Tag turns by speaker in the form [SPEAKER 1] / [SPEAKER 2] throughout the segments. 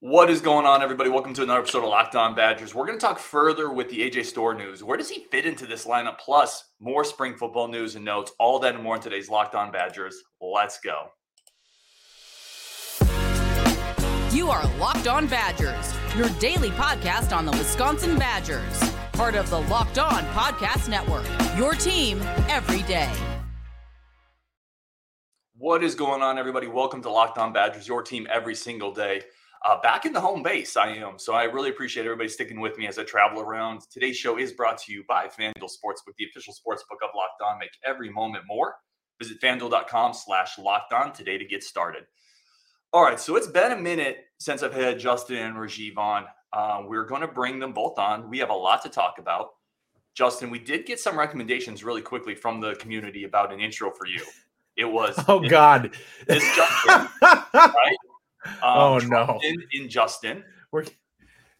[SPEAKER 1] What is going on, everybody? Welcome to another episode of Locked On Badgers. We're going to talk further with the AJ Storr news. Where does he fit into this lineup? Plus, more spring football news and notes. All that and more in today's Locked On Badgers. Let's go.
[SPEAKER 2] You are Locked On Badgers, your daily podcast on the Wisconsin Badgers, part of the Locked On Podcast Network. Your team every day.
[SPEAKER 1] What is going on, everybody? Welcome to Locked On Badgers, your team every single day. Uh, back in the home base, I am. So I really appreciate everybody sticking with me as I travel around. Today's show is brought to you by FanDuel Sportsbook, the official sportsbook of Locked On. Make every moment more. Visit fanduel.com slash locked on today to get started. All right, so it's been a minute since I've had Justin and Rajiv on. Uh, we're going to bring them both on. We have a lot to talk about. Justin, we did get some recommendations really quickly from the community about an intro for you. It was
[SPEAKER 3] oh god,
[SPEAKER 1] it's Justin, right? Um,
[SPEAKER 3] oh no,
[SPEAKER 1] in, in Justin,
[SPEAKER 3] we're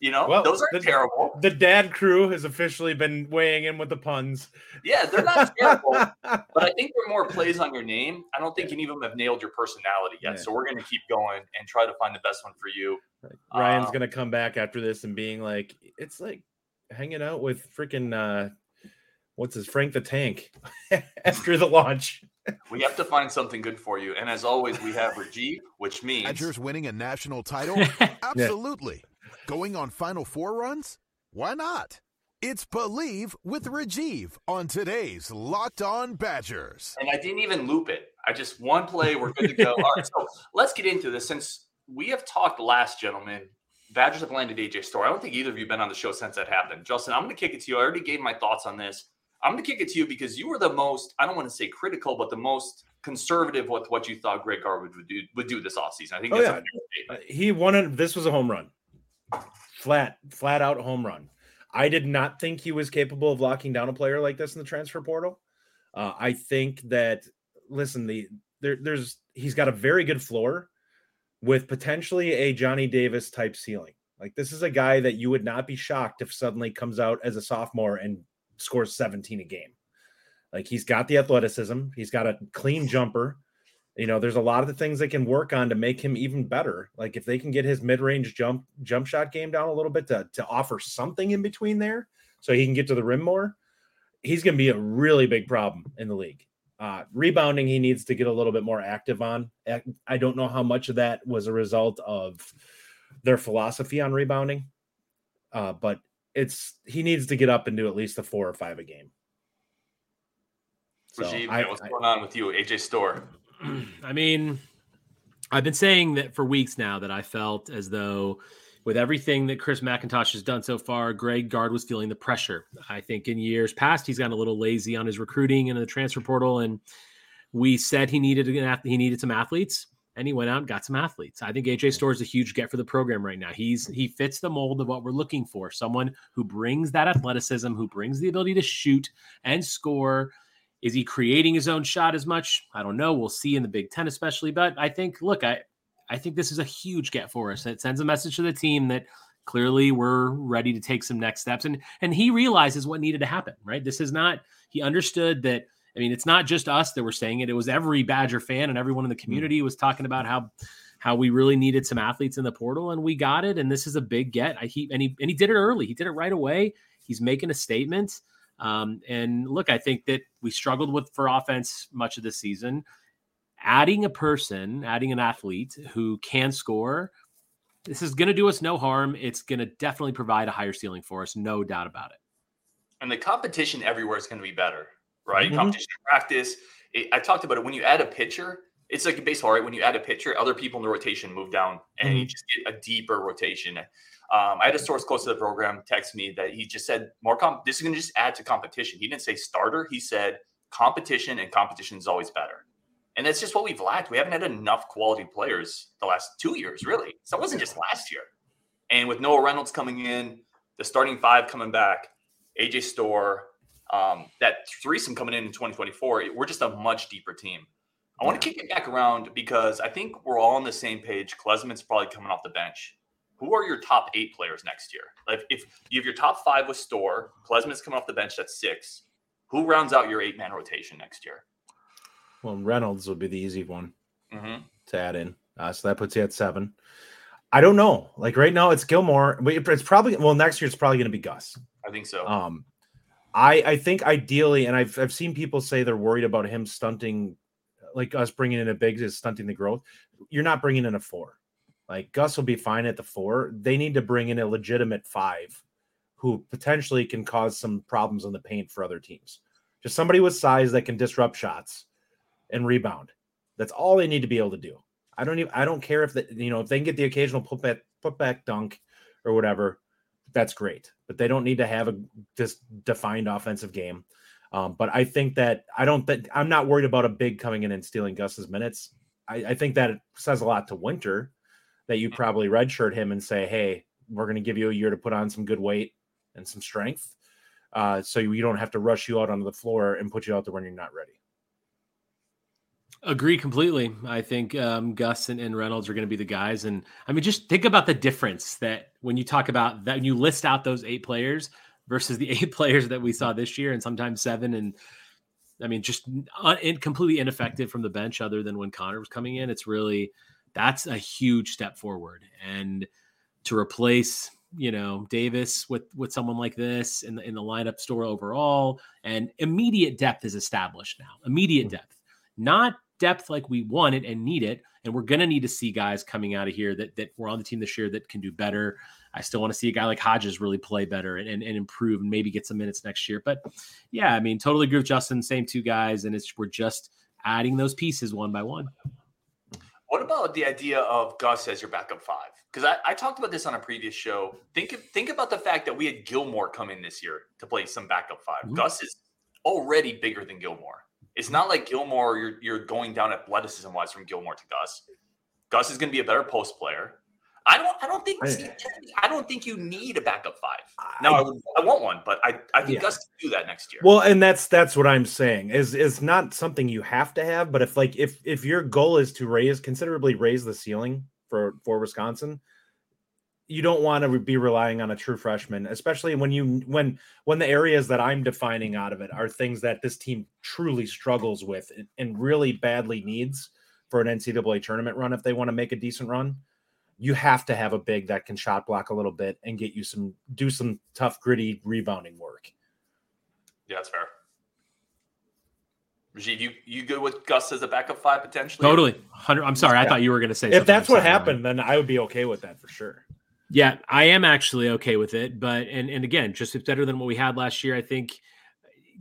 [SPEAKER 1] you know
[SPEAKER 3] well,
[SPEAKER 1] those aren't
[SPEAKER 3] the,
[SPEAKER 1] terrible.
[SPEAKER 3] The dad crew has officially been weighing in with the puns.
[SPEAKER 1] Yeah, they're not terrible, but I think they're more plays on your name. I don't think any of them have nailed your personality yet. Yeah. So we're going to keep going and try to find the best one for you.
[SPEAKER 3] Ryan's um, going to come back after this and being like, it's like hanging out with freaking uh, what's his Frank the Tank after the launch.
[SPEAKER 1] We have to find something good for you. And as always, we have Rajiv, which means
[SPEAKER 4] Badgers winning a national title? Absolutely. yeah. Going on Final Four runs? Why not? It's Believe with Rajiv on today's Locked On Badgers.
[SPEAKER 1] And I didn't even loop it. I just one play, we're good to go. All right, so let's get into this. Since we have talked last, gentlemen, Badgers have landed AJ Storr. I don't think either of you have been on the show since that happened. Justin, I'm going to kick it to you. I already gave my thoughts on this. I'm going to kick it to you because you were the most, I don't want to say critical, but the most conservative with what you thought Greg Garbage would do would do this offseason. I think
[SPEAKER 3] oh, yeah. Uh, he wanted this was a home run. Flat, flat out home run. I did not think he was capable of locking down a player like this in the transfer portal. Uh, I think that listen, the there, there's he's got a very good floor with potentially a Johnny Davis type ceiling. Like this is a guy that you would not be shocked if suddenly comes out as a sophomore and scores 17 a game. Like he's got the athleticism, he's got a clean jumper. You know, there's a lot of the things they can work on to make him even better. Like if they can get his mid-range jump jump shot game down a little bit to, to offer something in between there so he can get to the rim more, he's going to be a really big problem in the league. Uh, rebounding, he needs to get a little bit more active on. I don't know how much of that was a result of their philosophy on rebounding, uh, but it's he needs to get up and do at least a four or five a game.
[SPEAKER 1] So Rajiv, I, what's I, going on with you, AJ Storr?
[SPEAKER 5] I mean, I've been saying that for weeks now that I felt as though with everything that Chris McIntosh has done so far, Greg Gard was feeling the pressure. I think in years past he's gotten a little lazy on his recruiting and the transfer portal, and we said he needed he needed some athletes and he went out and got some athletes. I think AJ Storr is a huge get for the program right now. He's he fits the mold of what we're looking for. Someone who brings that athleticism, who brings the ability to shoot and score. Is he creating his own shot as much? I don't know. We'll see in the Big Ten, especially. But I think, look, I I think this is a huge get for us. It sends a message to the team that clearly we're ready to take some next steps. And and he realizes what needed to happen. Right. This is not. He understood that I mean, it's not just us that were saying it. It was every Badger fan and everyone in the hmm. community was talking about how how we really needed some athletes in the portal, and we got it. And this is a big get. I he and he and he did it early. He did it right away. He's making a statement. Um, and look, I think that we struggled with for offense much of the season. Adding a person, adding an athlete who can score, this is going to do us no harm. It's going to definitely provide a higher ceiling for us, no doubt about it.
[SPEAKER 1] And the competition everywhere is going to be better right? Mm-hmm. Competition practice. It, I talked about it when you add a pitcher. It's like baseball, right? When you add a pitcher, other people in the rotation move down, and mm-hmm. you just get a deeper rotation. Um, I had a source close to the program text me that he just said more comp. This is going to just add to competition. He didn't say starter. He said competition, and competition is always better. And that's just what we've lacked. We haven't had enough quality players the last two years, really. So it wasn't just last year. And with Noah Reynolds coming in, the starting five coming back, AJ Storr, um, that threesome coming in in 2024, we're just a much deeper team. I want to kick it back around because I think we're all on the same page. Klesmit's probably coming off the bench. Who are your top eight players next year? Like if you have your top five with Storr, Klesmit's coming off the bench, that's six. Who rounds out your eight man rotation next year?
[SPEAKER 3] Well, Reynolds would be the easy one mm-hmm. to add in. Uh, so that puts you at seven. I don't know. Like right now, it's Gilmore. It's probably well next year. It's probably going to be Gus.
[SPEAKER 1] I think so.
[SPEAKER 3] Um, I I think ideally, and I've I've seen people say they're worried about him stunting, like us bringing in a big is stunting the growth. You're not bringing in a four. Like Gus will be fine at the four. They need to bring in a legitimate five, who potentially can cause some problems in the paint for other teams. Just somebody with size that can disrupt shots and rebound. That's all they need to be able to do. I don't even I don't care if that you know if they can get the occasional put back dunk or whatever, that's great. But they don't need to have a just defined offensive game. Um, but I think that I don't think I'm not worried about a big coming in and stealing Gus's minutes. I, I think that it says a lot to Winter that you probably redshirt him and say, hey, we're going to give you a year to put on some good weight and some strength. Uh, so you don't have to rush you out onto the floor and put you out there when you're not ready.
[SPEAKER 5] Agree completely. I think um, Gus and, and, Reynolds are going to be the guys. And I mean, just think about the difference that when you talk about that, when you list out those eight players versus the eight players that we saw this year and sometimes seven. And I mean, just un, completely ineffective from the bench, other than when Connor was coming in. It's really, that's a huge step forward. And to replace, you know, Davis with with someone like this in the in the lineup Storr overall, and immediate depth is established now. Immediate mm-hmm. depth, not depth like we want it and need it. And we're going to need to see guys coming out of here that that were on the team this year that can do better. I still want to see a guy like Hodges really play better and, and, and improve and maybe get some minutes next year. But yeah, I mean, totally agree with Justin. Same two guys, and it's we're just adding those pieces one by one.
[SPEAKER 1] What about the idea of Gus as your backup five? Because I, I, talked about this on a previous show. Think think about the fact that we had Gilmore come in this year to play some backup 5 mm-hmm. Gus is already bigger than Gilmore. It's not like Gilmore, you're you're going down athleticism wise from Gilmore to Gus. Gus is going to be a better post player. I don't. I don't think. I don't think you need a backup five. No, I, I, I want one, but I. I think yeah. Gus can do that next year.
[SPEAKER 3] Well, and that's that's what I'm saying. Is is not something you have to have, but if like if if your goal is to raise considerably raise the ceiling for for Wisconsin, you don't want to be relying on a true freshman, especially when you when when the areas that I'm defining out of it are things that this team truly struggles with and really badly needs for an NCAA tournament run if they want to make a decent run. You have to have a big that can shot block a little bit and get you some do some tough gritty rebounding work.
[SPEAKER 1] Yeah, that's fair. Rajiv, you you good with Gus as a backup five potentially?
[SPEAKER 5] Totally. I'm sorry, I thought you were going to say.
[SPEAKER 3] If that's what happened, then I would be okay with that for sure.
[SPEAKER 5] Yeah, I am actually okay with it, but and and again, just it's better than what we had last year. I think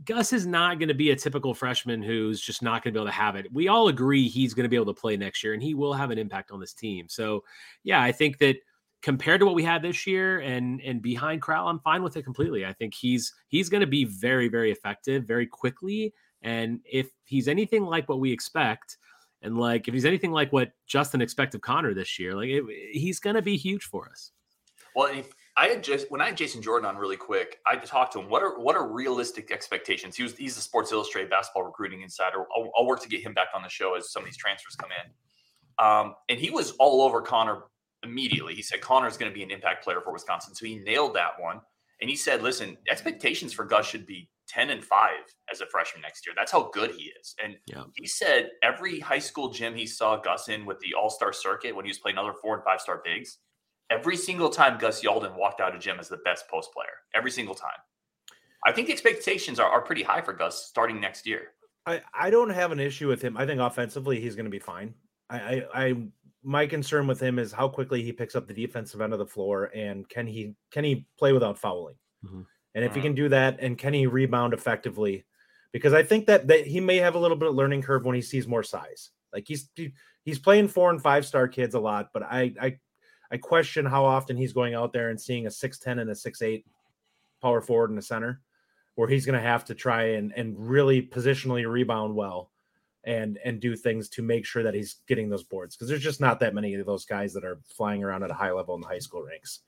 [SPEAKER 5] Gus is not going to be a typical freshman who's just not going to be able to have it. We all agree he's going to be able to play next year, and he will have an impact on this team. So, yeah, I think that compared to what we had this year and and behind Crowl, I'm fine with it completely. I think he's he's going to be very very effective very quickly, and if he's anything like what we expect, and like if he's anything like what Justin expected of Connor this year, like it, he's going to be huge for us.
[SPEAKER 1] Well, if I had just when I had Jason Jordan on really quick, I talked to him. What are what are realistic expectations? He was he's a Sports Illustrated basketball recruiting insider. I'll, I'll work to get him back on the show as some of these transfers come in. Um, and he was all over Connor immediately. He said Connor is going to be an impact player for Wisconsin, so he nailed that one. And he said, "Listen, expectations for Gus should be 10 and 5 as a freshman next year. That's how good he is. And yeah. he said every high school gym he saw Gus in with the All Star circuit when he was playing other four and five star bigs, every single time Gus Yalden walked out of gym as the best post player, every single time. I think the expectations are, are pretty high for Gus starting next year.
[SPEAKER 3] I, I don't have an issue with him. I think offensively he's going to be fine. I, I, I my concern with him is how quickly he picks up the defensive end of the floor and can he can he play without fouling? Mm-hmm. And if he mm-hmm. can do that and can he rebound effectively? Because I think that that he may have a little bit of learning curve when he sees more size. Like he's he's playing four and five star kids a lot, but I I I question how often he's going out there and seeing a 6'10 and a 6'8 power forward in the center, where he's going to have to try and, and really positionally rebound well and and do things to make sure that he's getting those boards because there's just not that many of those guys that are flying around at a high level in the high school ranks.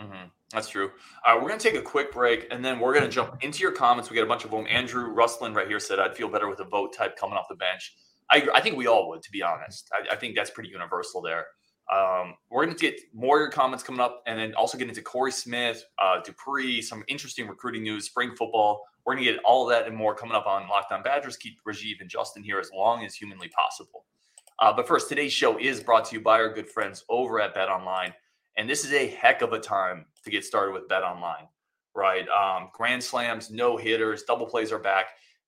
[SPEAKER 1] Mm-hmm. That's true. Right, we're going to take a quick break and then we're going to jump into your comments. We got a bunch of them. Andrew Rustlin right here said, I'd feel better with a vote type coming off the bench. I, I think we all would, to be honest. I, I think that's pretty universal there. Um, we're going to get more of your comments coming up and then also get into Corey Smith, uh, Dupree, some interesting recruiting news, spring football. We're going to get all of that and more coming up on Locked On Badgers. Keep Rajiv and Justin here as long as humanly possible. Uh, but first, today's show is brought to you by our good friends over at Bet Online. And this is a heck of a time to get started with Bet Online, right? Um, grand slams, no hitters, double plays are back.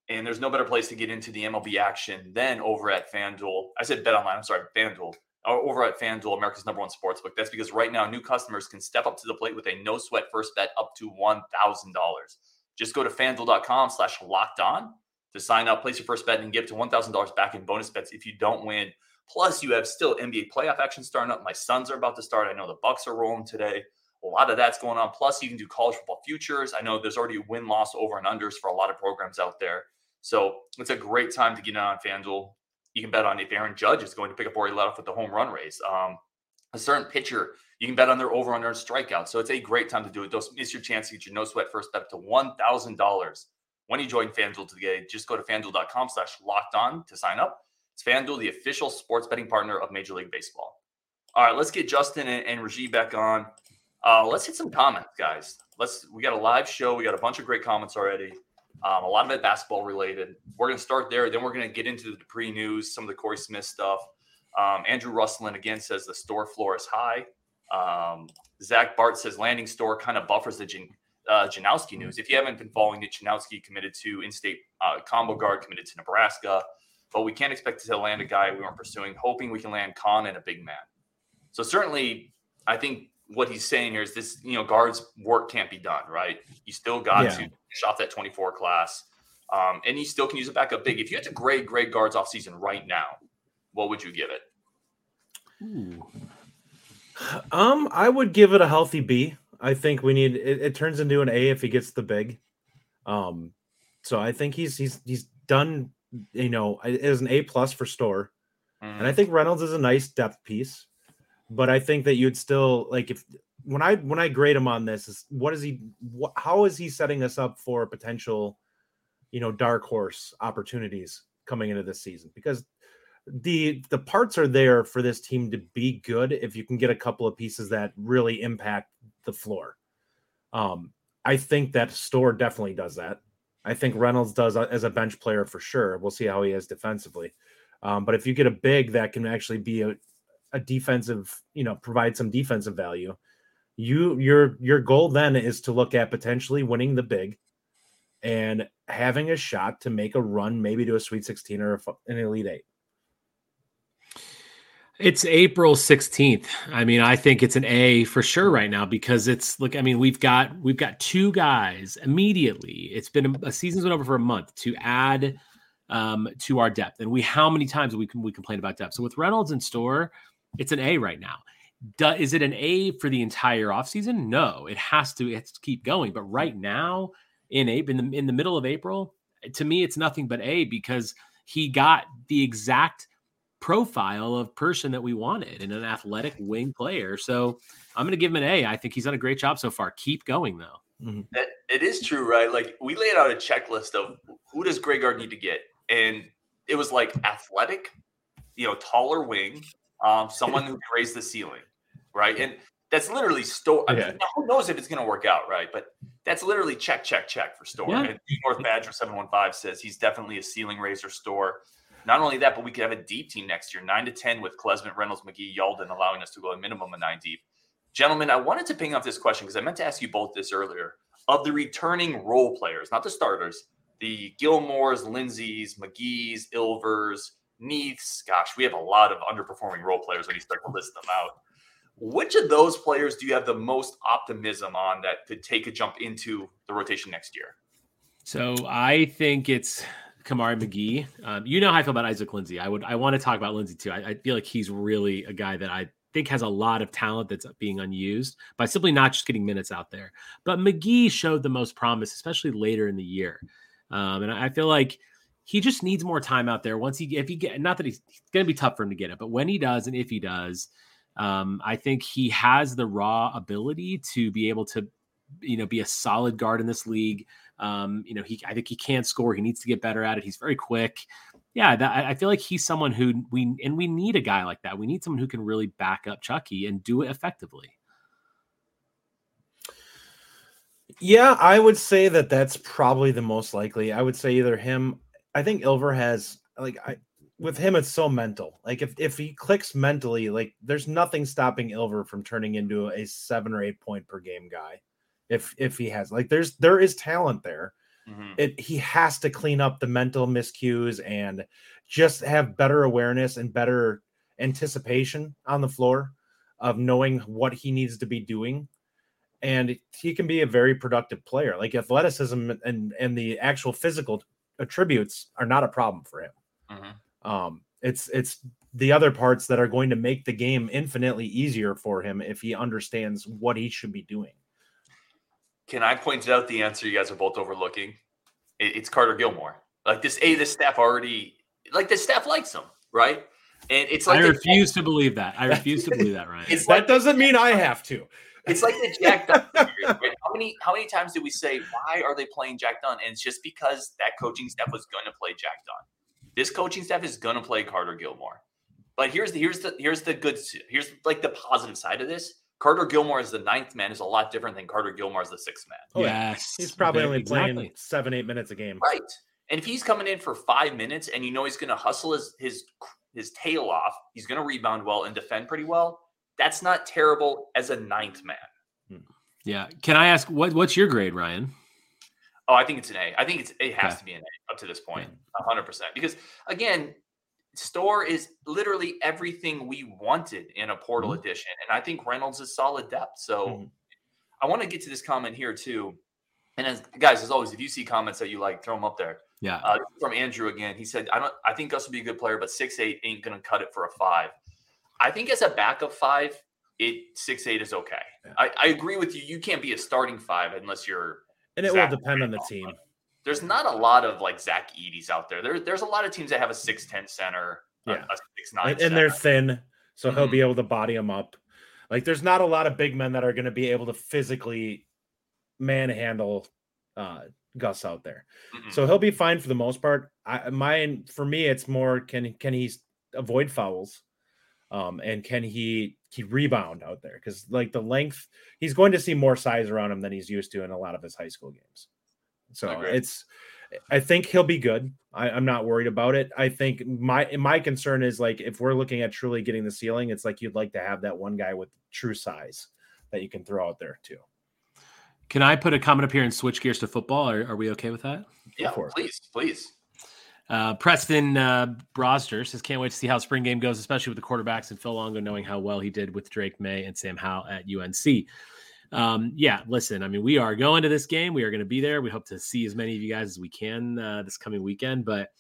[SPEAKER 1] And there's no better place to get into the MLB action than over at FanDuel. I said Bet Online, I'm sorry, FanDuel. Over at FanDuel, America's number one sports book. That's because right now, new customers can step up to the plate with a no sweat first bet up to $1,000. Just go to fanduel.com slash locked on to sign up, place your first bet, and get to $1,000 back in bonus bets if you don't win. Plus, you have still NBA playoff action starting up. My sons are about to start. I know the Bucks are rolling today. A lot of that's going on. Plus, you can do college football futures. I know there's already win loss over and unders for a lot of programs out there. So it's a great time to get in on FanDuel. You can bet on if Aaron Judge is going to pick up or he let off with the home run race. Um, a certain pitcher, you can bet on their over under strikeout. So it's a great time to do it. Don't miss your chance to get your no sweat first step to $1,000 when you join FanDuel today. Just go to fanduel.com slash locked on to sign up. It's FanDuel, the official sports betting partner of Major League Baseball. All right, let's get Justin and, and Rajiv back on. Uh, let's hit some comments, guys. Let's. We got a live show. We got a bunch of great comments already. Um, a lot of it basketball related. We're going to start there. Then we're going to get into the Dupree news, some of the Corey Smith stuff. Um, Andrew Rustlin again says the Storr floor is high. Um, Zach Bart says landing Storr kind of buffers the Jan- uh, Janowski news. If you haven't been following it, Janowski committed to in-state uh, combo guard, committed to Nebraska but we can't expect to land a guy we weren't pursuing, hoping we can land Khan and a big man. So certainly, I think what he's saying here is this, you know, Gard's work can't be done, right? You still got yeah. to finish off that 24 class. Um, and you still can use a backup big. If you had to grade grade Gard's off season right now, what would you give it?
[SPEAKER 3] Ooh. Um, I would give it a healthy B. I think we need it, it turns into an A if he gets the big. Um, so I think he's he's he's done you know, it is an A plus for Storr. mm-hmm. and I mm-hmm. think Reynolds is a nice depth piece. But I think that you'd still like if when I when I grade him on this is what is he how is he setting us up for potential, you know, dark horse opportunities coming into this season because the the parts are there for this team to be good if you can get a couple of pieces that really impact the floor. Um, I think that Storr definitely does that. I think Reynolds does as a bench player for sure. We'll see how he is defensively. Um, but if you get a big that can actually be a, a defensive, you know, provide some defensive value, you your your goal then is to look at potentially winning the big and having a shot to make a run, maybe to a Sweet 16 or an Elite Eight.
[SPEAKER 5] It's April 16th. I mean, I think it's an A for sure right now because it's look, I mean, we've got we've got two guys immediately. It's been a, a season's been over for a month to add um, to our depth. And we how many times we can we complain about depth. So with Reynolds in Storr, it's an A right now. Do, is it an A for the entire offseason? No, it has to, it has to keep going. But right now, in April, in the in the middle of April, to me, it's nothing but A because he got the exact profile of person that we wanted and an athletic wing player. So I'm going to give him an A. I think he's done a great job so far. Keep going though.
[SPEAKER 1] Mm-hmm. It is true, right? Like we laid out a checklist of who does Greg Gard need to get, and it was like athletic, you know, taller wing, um, someone who can raise the ceiling, right? And that's literally Storr. I mean, who knows if it's going to work out, right? But that's literally check, check, check for Storr. Yeah. And North Badger seven one five says he's definitely a ceiling raiser Storr. Not only that, but we could have a deep team next year, nine to ten with Klesmit, Reynolds, McGee, Yalden, allowing us to go a minimum of nine deep. Gentlemen, I wanted to ping off this question because I meant to ask you both this earlier. Of the returning role players, not the starters, the Gilmores, Lindseys, McGee's, Ilvers, Neaths. Gosh, we have a lot of underperforming role players when you start to list them out. Which of those players do you have the most optimism on that could take a jump into the rotation next year?
[SPEAKER 5] So I think it's Kamari McGee. Um, you know how I feel about Isaac Lindsey. I would I want to talk about Lindsey too. I, I, feel like he's really a guy that I think has a lot of talent that's being unused by simply not just getting minutes out there. But McGee showed the most promise, especially later in the year. Um, and I feel like he just needs more time out there. Once he if he get not that he's, it's going to be tough for him to get it, but when he does and if he does, um, I think he has the raw ability to be able to you know be a solid guard in this league um, you know, he I think he can score. He needs to get better at it. He's very quick. Yeah, that, I feel like he's someone who we and we need a guy like that. We need someone who can really back up Chucky and do it effectively.
[SPEAKER 3] Yeah, I would say that that's probably the most likely. I would say either him. I think Ilver has like I with him, it's so mental. Like if if he clicks mentally, like there's nothing stopping Ilver from turning into a seven or eight point per game guy. If if he has like there's there is talent there. Mm-hmm. It he has to clean up the mental miscues and just have better awareness and better anticipation on the floor of knowing what he needs to be doing and he can be a very productive player like athleticism and and the actual physical attributes are not a problem for him mm-hmm. um it's it's the other parts that are going to make the game infinitely easier for him if he understands what he should be doing
[SPEAKER 1] can i point out the answer you guys are both overlooking it's carter gilmore like this a this staff already like the staff likes him right and it's like
[SPEAKER 5] I refuse to believe that. I refuse to believe that, right?
[SPEAKER 3] It's that doesn't mean I have to.
[SPEAKER 1] It's like the Jack Dunn. right? How many how many times did we say why are they playing Jack Dunn? And it's just because that coaching staff was going to play Jack Dunn. This coaching staff is going to play Carter Gilmore. But here's the here's the here's the good here's like the positive side of this. Carter Gilmore as the ninth man is a lot different than Carter Gilmore as the sixth man.
[SPEAKER 3] Oh, yes, he's probably only exactly. playing seven eight minutes a game.
[SPEAKER 1] Right. And if he's coming in for five minutes and you know he's going to hustle his his his tail off. He's going to rebound well and defend pretty well. That's not terrible as a ninth man.
[SPEAKER 5] Yeah. Can I ask what what's your grade, Ryan?
[SPEAKER 1] Oh, I think it's an A. I think it's it has okay. to be an A up to this point, hundred percent. Because again, Storr is literally everything we wanted in a portal mm-hmm. edition, and I think Reynolds is solid depth. So mm-hmm. I want to get to this comment here too. And as guys, as always, if you see comments that you like, throw them up there.
[SPEAKER 5] Yeah. Uh,
[SPEAKER 1] from Andrew again, he said, "I don't. I think Gus will be a good player, but six eight ain't going to cut it for a five. I think as a backup five, it six eight is okay. Yeah. I, I, agree with you. You can't be a starting five unless you're.
[SPEAKER 3] And it Zach will depend on the team.
[SPEAKER 1] There's not a lot of like Zach Edey's out there. There, there's a lot of teams that have a six ten center.
[SPEAKER 3] Yeah. A, a six nine. And, and they're thin, so mm-hmm. he'll be mm-hmm. able to body them up. Like there's not a lot of big men that are going to be able to physically manhandle uh, Gus out there. Mm-hmm. So he'll be fine for the most part. I mine for me, it's more can can he avoid fouls, um, and can he he rebound out there because like the length, he's going to see more size around him than he's used to in a lot of his high school games. So it's, I think he'll be good. I, I'm not worried about it. I think my my concern is like if we're looking at truly getting the ceiling, it's like you'd like to have that one guy with true size that you can throw out there too.
[SPEAKER 5] Can I put a comment up here and switch gears to football? Are, are we okay with that?
[SPEAKER 1] Yeah, please, please.
[SPEAKER 5] Uh, Preston uh, Brosder says, can't wait to see how spring game goes, especially with the quarterbacks and Phil Longo knowing how well he did with Drake Maye and Sam Howell at UNC. Um, yeah, listen, I mean, we are going to this game. We are going to be there. We hope to see as many of you guys as we can uh, this coming weekend. But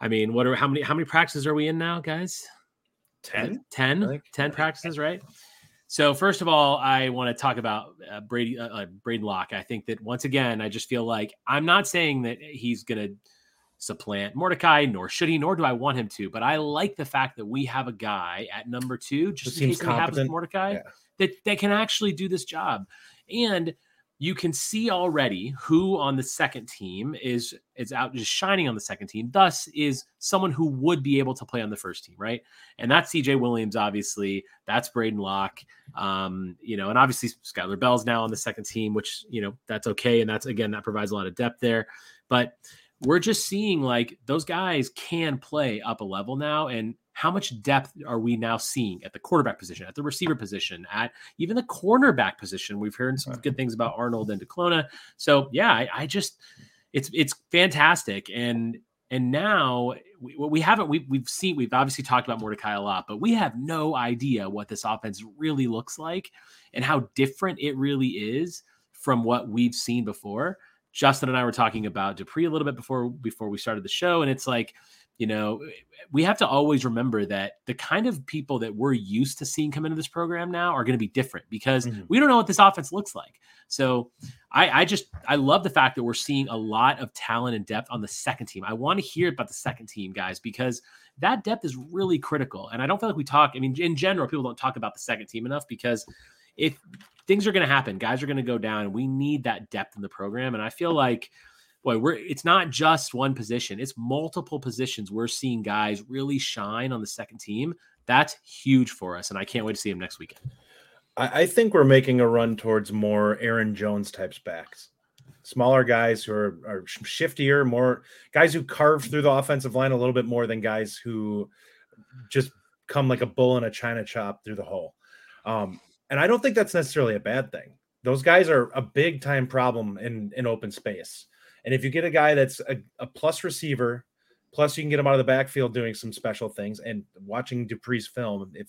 [SPEAKER 5] I mean, what are how many how many practices are we in now, guys?
[SPEAKER 1] 10?
[SPEAKER 5] 10, 10 practices, right? So first of all, I want to talk about uh, Brady uh, uh, Braden Locke. I think that once again, I just feel like I'm not saying that he's going to supplant Mordecai, nor should he, nor do I want him to. But I like the fact that we have a guy at number two, just in case happens with Mordecai, yeah. that that can actually do this job. And you can see already who on the second team is is out just shining on the second team. Thus, is someone who would be able to play on the first team, right? And that's CJ Williams, obviously. That's Braden Locke, um, you know, and obviously Skyler Bell's now on the second team, which you know that's okay, and that's again that provides a lot of depth there. But we're just seeing like those guys can play up a level now, and how much depth are we now seeing at the quarterback position, at the receiver position, at even the cornerback position? We've heard some good things about Arnold and Duclona. So yeah, I, I just it's it's fantastic. And and now we, we haven't we, we've seen we've obviously talked about Mordecai a lot, but we have no idea what this offense really looks like and how different it really is from what we've seen before. Justin and I were talking about Dupree a little bit before before we started the show, and it's like you know, we have to always remember that the kind of people that we're used to seeing come into this program now are going to be different because mm-hmm. we don't know what this offense looks like. So I, I, just I love the fact that we're seeing a lot of talent and depth on the second team. I want to hear about the second team guys because that depth is really critical. And I don't feel like we talk. I mean, in general, people don't talk about the second team enough because if things are going to happen, guys are going to go down. We need that depth in the program, and I feel like boy, we're it's not just one position, it's multiple positions. We're seeing guys really shine on the second team. That's huge for us, and I can't wait to see him next weekend.
[SPEAKER 3] I, I think we're making a run towards more Aaron Jones types backs. smaller guys who are, are shiftier, more guys who carve through the offensive line a little bit more than guys who just come like a bull in a china chop through the hole. Um, and I don't think that's necessarily a bad thing. Those guys are a big time problem in in open space. And if you get a guy that's a, a plus receiver, plus you can get him out of the backfield doing some special things. And watching Dupree's film, if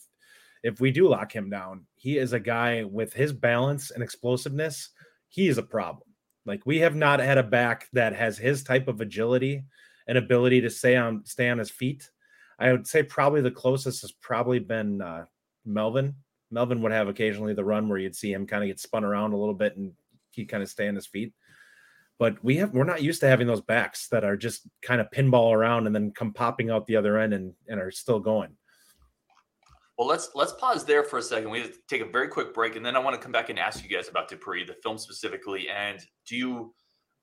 [SPEAKER 3] if we do lock him down, he is a guy with his balance and explosiveness. He is a problem. Like we have not had a back that has his type of agility and ability to stay on stay on his feet. I would say probably the closest has probably been uh, Melvin. Melvin would have occasionally the run where you'd see him kind of get spun around a little bit and he kind of stay on his feet. But we have we're not used to having those backs that are just kind of pinball around and then come popping out the other end and, and are still going.
[SPEAKER 1] Well, let's let's pause there for a second. We take a very quick break, and then I want to come back and ask you guys about Dupree, the film specifically. And do you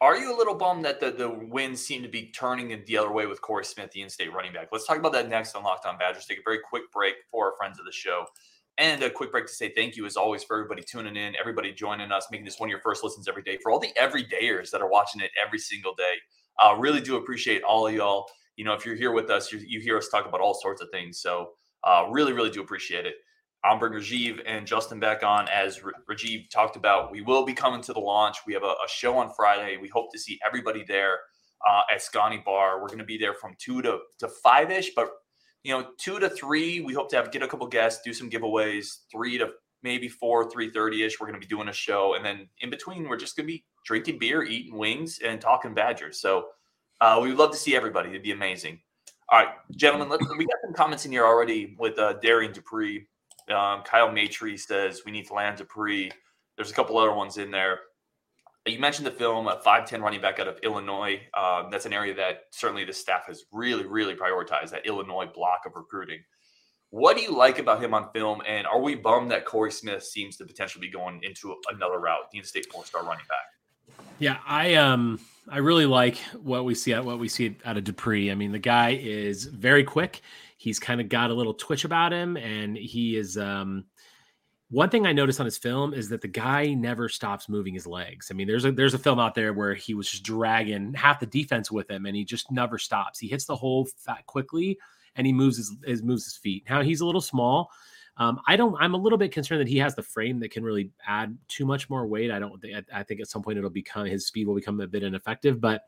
[SPEAKER 1] are you a little bummed that the, the winds seem to be turning in the other way with Corey Smith, the in-state running back? Let's talk about that next on Locked On Badgers. Take a very quick break for our friends of the show. And a quick break to say thank you, as always, for everybody tuning in, everybody joining us, making this one of your first listens every day. For all the everydayers that are watching it every single day, uh, really do appreciate all of y'all. You know, if you're here with us, you, hear us talk about all sorts of things. So uh, really, really do appreciate it. I'm bringing Rajiv and Justin back on. As Rajiv talked about, we will be coming to the launch. We have a, a show on Friday. We hope to see everybody there uh, at Scotty Bar. We're going to be there from two to, to five ish, but you know, two to three. We hope to have get a couple guests, do some giveaways. Three to maybe four, three thirty ish. We're going to be doing a show, and then in between, we're just going to be drinking beer, eating wings, and talking Badgers. So uh, we would love to see everybody. It'd be amazing. All right, gentlemen, let, we got some comments in here already with uh, Darrion Dupree. Um, Kyle Matry says we need to land Dupree. There's a couple other ones in there. You mentioned the film, a 5'10 running back out of Illinois. Um, that's an area that certainly the staff has really, really prioritized that Illinois block of recruiting. What do you like about him on film? And are we bummed that Corey Smith seems to potentially be going into another route, the in-state four-star running back?
[SPEAKER 5] Yeah, I um I really like what we see at what we see out of Dupree. I mean, the guy is very quick. He's kind of got a little twitch about him, and he is. Um, one thing I noticed on his film is that the guy never stops moving his legs. I mean, there's a there's a film out there where he was just dragging half the defense with him, and he just never stops. He hits the hole fat quickly, and he moves his, his moves his feet. Now he's a little small, um, I don't. I'm a little bit concerned that he has the frame that can really add too much more weight. I don't. think. I, I think at some point it'll become his speed will become a bit ineffective. But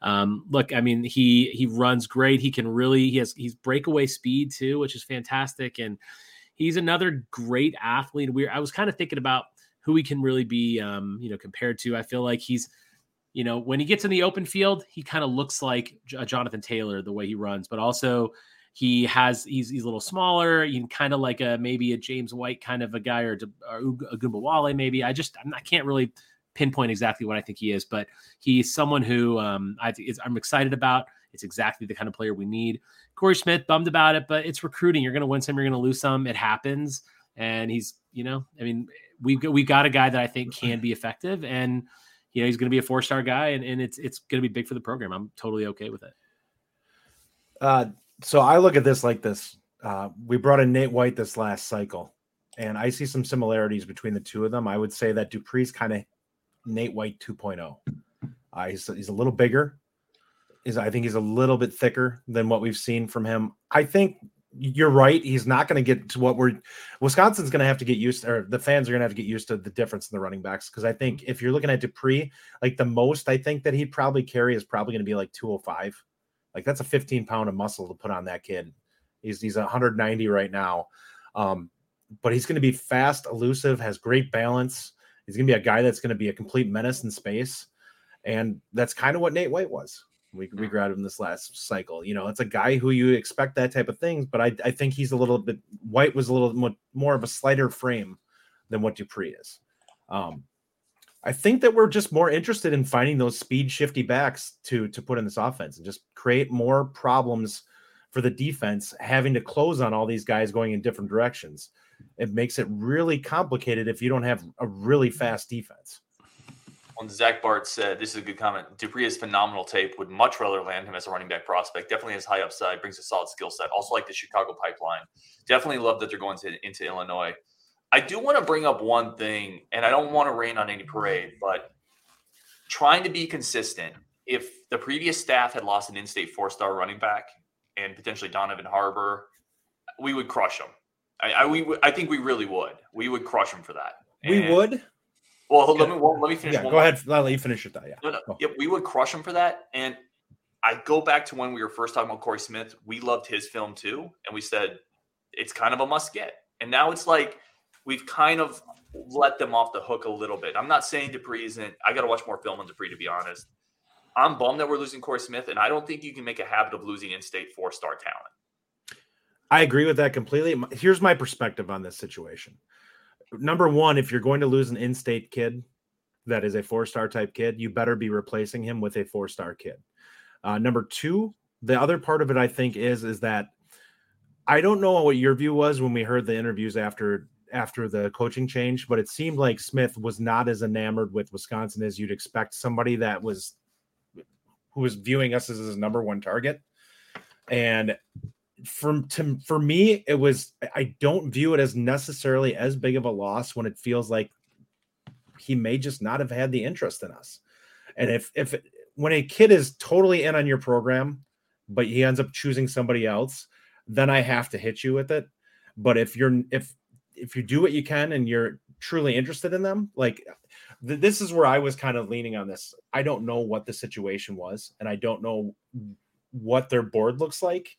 [SPEAKER 5] um, look, I mean, he he runs great. He can really. He has he's breakaway speed too, which is fantastic. And he's another great athlete. We I was kind of thinking about who he can really be, um, you know, compared to. I feel like he's you know, when he gets in the open field, he kind of looks like Jonathan Taylor the way he runs, but also he has he's he's a little smaller, you kind of like a maybe a James White kind of a guy or, or Ogunbowale maybe. I just I can't really pinpoint exactly what I think he is, but he's someone who um, I think I'm excited about. It's exactly the kind of player we need. Corey Smith bummed about it, but it's recruiting. You're going to win some, you're going to lose some. It happens, and he's you know I mean we we got a guy that I think can be effective, and you know he's going to be a four star guy, and, and it's it's going to be big for the program. I'm totally okay with it.
[SPEAKER 3] Uh, so I look at this like this. Uh, we brought in Nate White this last cycle, and I see some similarities between the two of them. I would say that Dupree's kind of Nate White 2.0. Uh, he's, he's a little bigger. Is I think he's a little bit thicker than what we've seen from him. I think you're right. He's not going to get to what we're Wisconsin's going to have to get used to, or the fans are going to have to get used to the difference in the running backs. Because I think if you're looking at Dupree, like the most I think that he'd probably carry is probably going to be like 205 like that's a 15 pound of muscle to put on that kid. He's he's 190 right now. Um, but he's going to be fast, elusive, has great balance. He's going to be a guy that's going to be a complete menace in space. And that's kind of what Nate White was. We, we grabbed him this last cycle. You know, it's a guy who you expect that type of things, but I, I think he's a little bit, White was a little more, more of a slighter frame than what Dupree is. Um, I think that we're just more interested in finding those speed shifty backs to to put in this offense and just create more problems for the defense having to close on all these guys going in different directions. It makes it really complicated if you don't have a really fast defense.
[SPEAKER 1] When Zach Bart said, this is a good comment. Dupree is phenomenal tape. Would much rather land him as a running back prospect. Definitely has high upside, brings a solid skill set. Also like the Chicago pipeline. Definitely love that they're going to, into Illinois. I do want to bring up one thing, and I don't want to rain on any parade, but trying to be consistent. If the previous staff had lost an in-state four-star running back and potentially Donovan Harbor, we would crush them. I, I we I think we really would. We would crush them for that.
[SPEAKER 3] And, we would.
[SPEAKER 1] Well, let me well, let me finish.
[SPEAKER 3] Yeah, go ahead. Let you finish it. That yeah.
[SPEAKER 1] No, no, yeah, we would crush them for that. And I go back to when we were first talking about Corey Smith. We loved his film too, and we said it's kind of a must get. And now it's like we've kind of let them off the hook a little bit. I'm not saying Dupree isn't. I got to watch more film on Dupree to be honest. I'm bummed that we're losing Corey Smith, and I don't think you can make a habit of losing in-state four-star talent.
[SPEAKER 3] I agree with that completely. Here's my perspective on this situation. Number one, if you're going to lose an in-state kid that is a four-star type kid, you better be replacing him with a four-star kid. Uh, number two, the other part of it I think is is that I don't know what your view was when we heard the interviews after after the coaching change, but it seemed like Smith was not as enamored with Wisconsin as you'd expect somebody that was who was viewing us as his number one target. And from to for me, it was I don't view it as necessarily as big of a loss when it feels like he may just not have had the interest in us. And if if when a kid is totally in on your program, but he ends up choosing somebody else, then I have to hit you with it. But if you're if if you do what you can and you're truly interested in them, like th- this is where I was kind of leaning on this. I don't know what the situation was, and I don't know what their board looks like.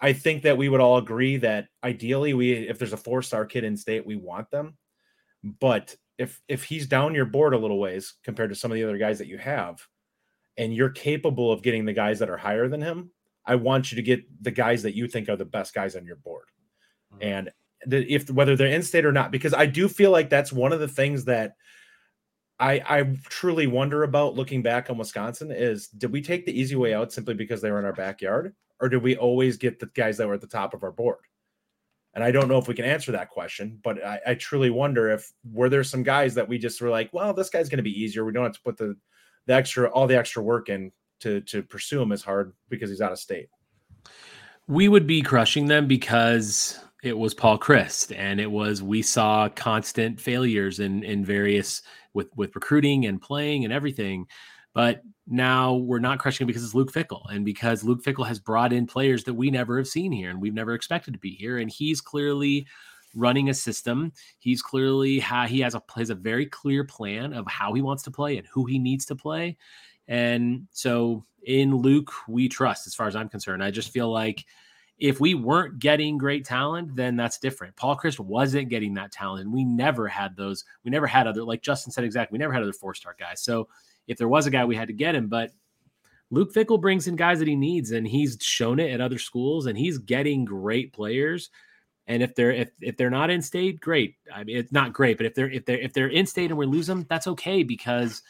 [SPEAKER 3] I think that we would all agree that ideally we if there's a four star kid in state, we want them. But if if he's down your board a little ways compared to some of the other guys that you have, and you're capable of getting the guys that are higher than him, I want you to get the guys that you think are the best guys on your board. Mm-hmm. And the, if whether they're in state or not, because I do feel like that's one of the things that I I truly wonder about looking back on Wisconsin is did we take the easy way out simply because they were in our backyard, or did we always get the guys that were at the top of our board? And I don't know if we can answer that question, but I, I truly wonder if were there some guys that we just were like, well, this guy's going to be easier. We don't have to put the the extra all the extra work in to to pursue him as hard because he's out of state.
[SPEAKER 5] We would be crushing them because it was Paul Chryst, and it was we saw constant failures in in various with with recruiting and playing and everything. But now we're not crushing it because it's Luke Fickell and because Luke Fickell has brought in players that we never have seen here, and we've never expected to be here, and he's clearly running a system. He's clearly how he has a has a very clear plan of how he wants to play and who he needs to play. And so in Luke, we trust as far as I'm concerned. I just feel like if we weren't getting great talent, then that's different. Paul Chryst wasn't getting that talent. And we never had those. We never had other, like Justin said exactly, we never had other four star guys. So if there was a guy, we had to get him. But Luke Fickell brings in guys that he needs, and he's shown it at other schools, and he's getting great players. And if they're if, if they're not in state, great. I mean, it's not great, but if they're if they're if they're in state and we lose them, that's okay because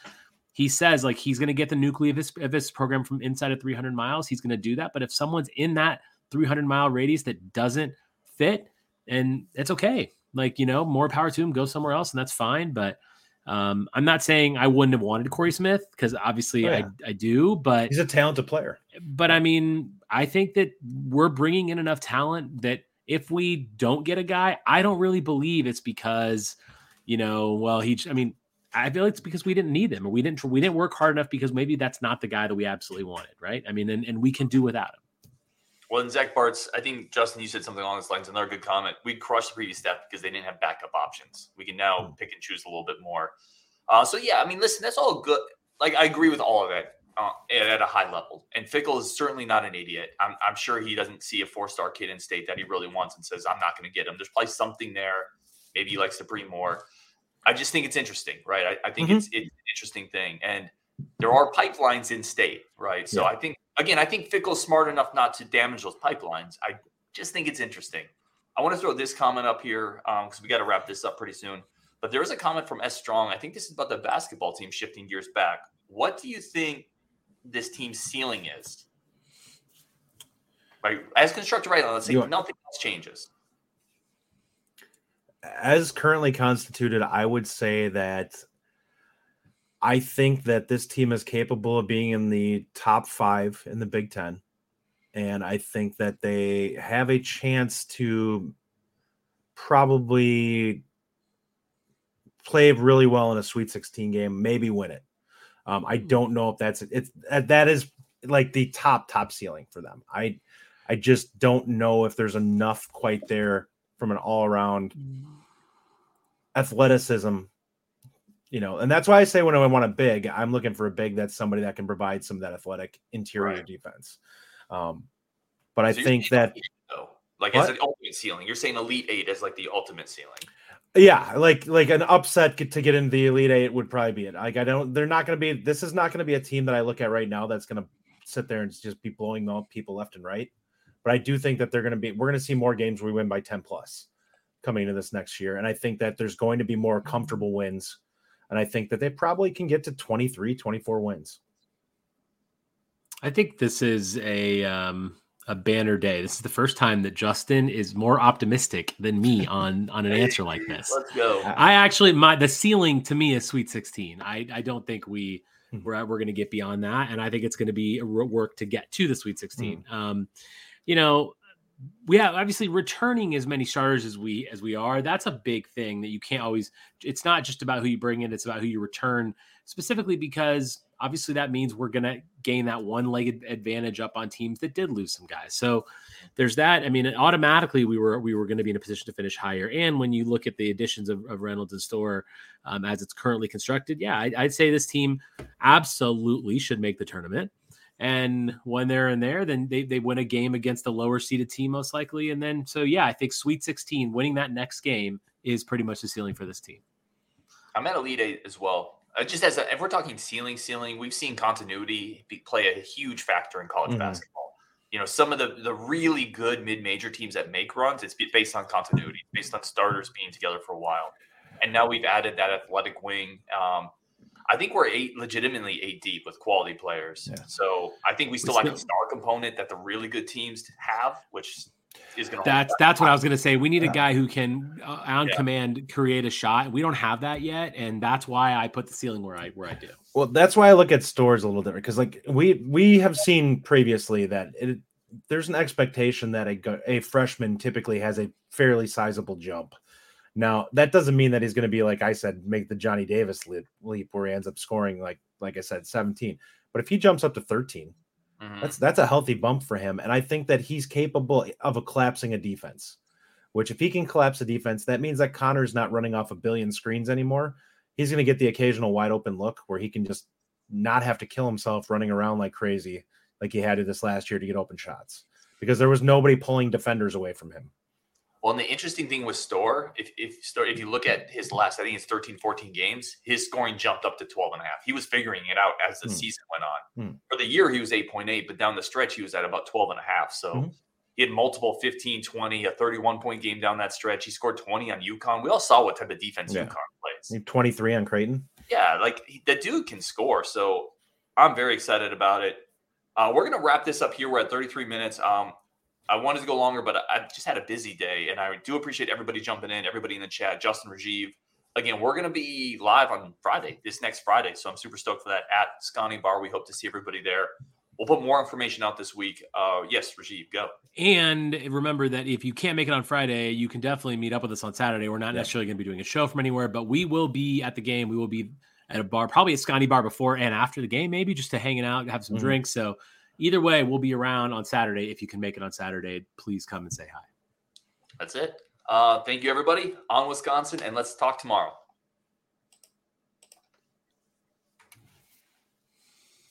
[SPEAKER 5] he says like he's going to get the nucleus of his, program from inside of 300 miles. He's going to do that. But if someone's in that 300 mile radius that doesn't fit, and it's okay. Like, you know, more power to him, go somewhere else, and that's fine. But um, I'm not saying I wouldn't have wanted Corey Smith because obviously oh, yeah. I, I do, but
[SPEAKER 3] he's a talented player.
[SPEAKER 5] But I mean, I think that we're bringing in enough talent that if we don't get a guy, I don't really believe it's because, you know, well, he, I mean, I feel like it's because we didn't need him or we didn't, we didn't work hard enough because maybe that's not the guy that we absolutely wanted. Right. I mean, and, and we can do without him.
[SPEAKER 1] Well, in Zach Bart's, I think Justin, you said something along those lines. Another good comment. We crushed the previous step because they didn't have backup options. We can now hmm. pick and choose a little bit more. Uh, so yeah, I mean, listen, that's all good. Like I agree with all of it uh, at a high level. And Fickell is certainly not an idiot. I'm, I'm sure he doesn't see a four star kid in state that he really wants and says, "I'm not going to get him." There's probably something there. Maybe he likes to bring more. I just think it's interesting, right? I, I think mm-hmm. it's, it's an interesting thing, and there are pipelines in state, right? So yeah. I think again, I think Fickell's smart enough not to damage those pipelines. I just think it's interesting. I want to throw this comment up here because um, we got to wrap this up pretty soon. But there is a comment from S Strong. I think this is about the basketball team shifting gears back. What do you think this team's ceiling is? Right, as constructed right now, let's say you nothing else changes.
[SPEAKER 3] As currently constituted, I would say that I think that this team is capable of being in the top five in the Big Ten. And I think that they have a chance to probably play really well in a Sweet 16 game, maybe win it. Um, I don't know if that's it's that is like the top top ceiling for them. I I just don't know if there's enough quite there from an all around athleticism. You know, and that's why I say when I want a big, I'm looking for a big that's somebody that can provide some of that athletic interior right. defense. Um, but I think that
[SPEAKER 1] though, like what? as an ultimate ceiling, you're saying elite eight is like the ultimate ceiling.
[SPEAKER 3] Yeah, like like an upset to get into the elite eight would probably be it. Like I don't, they're not going to be. This is not going to be a team that I look at right now that's going to sit there and just be blowing up people left and right. But I do think that they're going to be. We're going to see more games where we win by ten plus coming into this next year, and I think that there's going to be more comfortable wins, and I think that they probably can get to 23, 24 wins.
[SPEAKER 5] I think this is a um, a banner day. This is the first time that Justin is more optimistic than me on on an answer like this.
[SPEAKER 1] Let's go.
[SPEAKER 5] I actually my the ceiling to me is Sweet 16. I I don't think we hmm. we're we're going to get beyond that, and I think it's going to be a work to get to the Sweet 16. Mm. Um, you know, we have obviously returning as many starters as we as we are. That's a big thing that you can't always. It's not just about who you bring in; it's about who you return. Specifically because obviously that means we're going to gain that one leg advantage up on teams that did lose some guys. So there's that. I mean, automatically we were we were going to be in a position to finish higher. And when you look at the additions of, of Reynolds and Storr um, as it's currently constructed, yeah, I, I'd say this team absolutely should make the tournament. And when they're in there, then they, they win a game against the lower seeded team, most likely. And then, so yeah, I think Sweet 16, winning that next game is pretty much the ceiling for this team.
[SPEAKER 1] I'm at Elite Eight as well. Uh, just as a, if we're talking ceiling, ceiling, we've seen continuity be, play a huge factor in college mm-hmm. basketball. You know, some of the the really good mid major teams that make runs, it's based on continuity, based on starters being together for a while. And now we've added that athletic wing. Um, I think we're eight legitimately eight deep with quality players. Yeah. So I think we still we like still, a star component that the really good teams have, which is going
[SPEAKER 5] to. That's that's what I was going to say. We need yeah. a guy who can uh, on yeah. command create a shot. We don't have that yet, and that's why I put the ceiling where I where I do.
[SPEAKER 3] Well, that's why I look at Storrs a little different because like we we have seen previously that it, there's an expectation that a a freshman typically has a fairly sizable jump. Now that doesn't mean that he's going to be like I said, make the Johnny Davis leap, leap where he ends up scoring like like I said, 17. But if he jumps up to 13, Mm-hmm. That's that's a healthy bump for him, and I think that he's capable of a collapsing a defense. Which, if he can collapse a defense, that means that Connor's not running off a billion screens anymore. He's going to get the occasional wide open look where he can just not have to kill himself running around like crazy, like he had to this last year to get open shots because there was nobody pulling defenders away from him.
[SPEAKER 1] Well, and the interesting thing with Storr, if if Storr, if you look at his last, I think it's 13, 14 games, his scoring jumped up to 12 and a half. He was figuring it out as the mm. season went on. Mm. For the year, he was 8.8, but down the stretch, he was at about 12 and a half. So mm. he had multiple 15, 20, a 31 point game down that stretch. He scored 20 on UConn. We all saw what type of defense yeah. UConn plays.
[SPEAKER 3] 23 on Creighton.
[SPEAKER 1] Yeah, like the dude can score. So I'm very excited about it. Uh, we're going to wrap this up here. We're at 33 minutes. Um, I wanted to go longer, but I just had a busy day, and I do appreciate everybody jumping in, everybody in the chat, Justin Rajiv. Again, we're going to be live on Friday, this next Friday, so I'm super stoked for that at Scotty Bar. We hope to see everybody there. We'll put more information out this week. Uh, yes, Rajiv, go.
[SPEAKER 5] And remember that if you can't make it on Friday, you can definitely meet up with us on Saturday. We're not yeah. necessarily going to be doing a show from anywhere, but we will be at the game. We will be at a bar, probably at Scotty Bar before and after the game, maybe just to hanging out, have some mm-hmm. drinks. So either way, we'll be around on Saturday. If you can make it on Saturday, please come and say hi.
[SPEAKER 1] That's it. Uh, thank you, everybody. On Wisconsin, and let's talk tomorrow.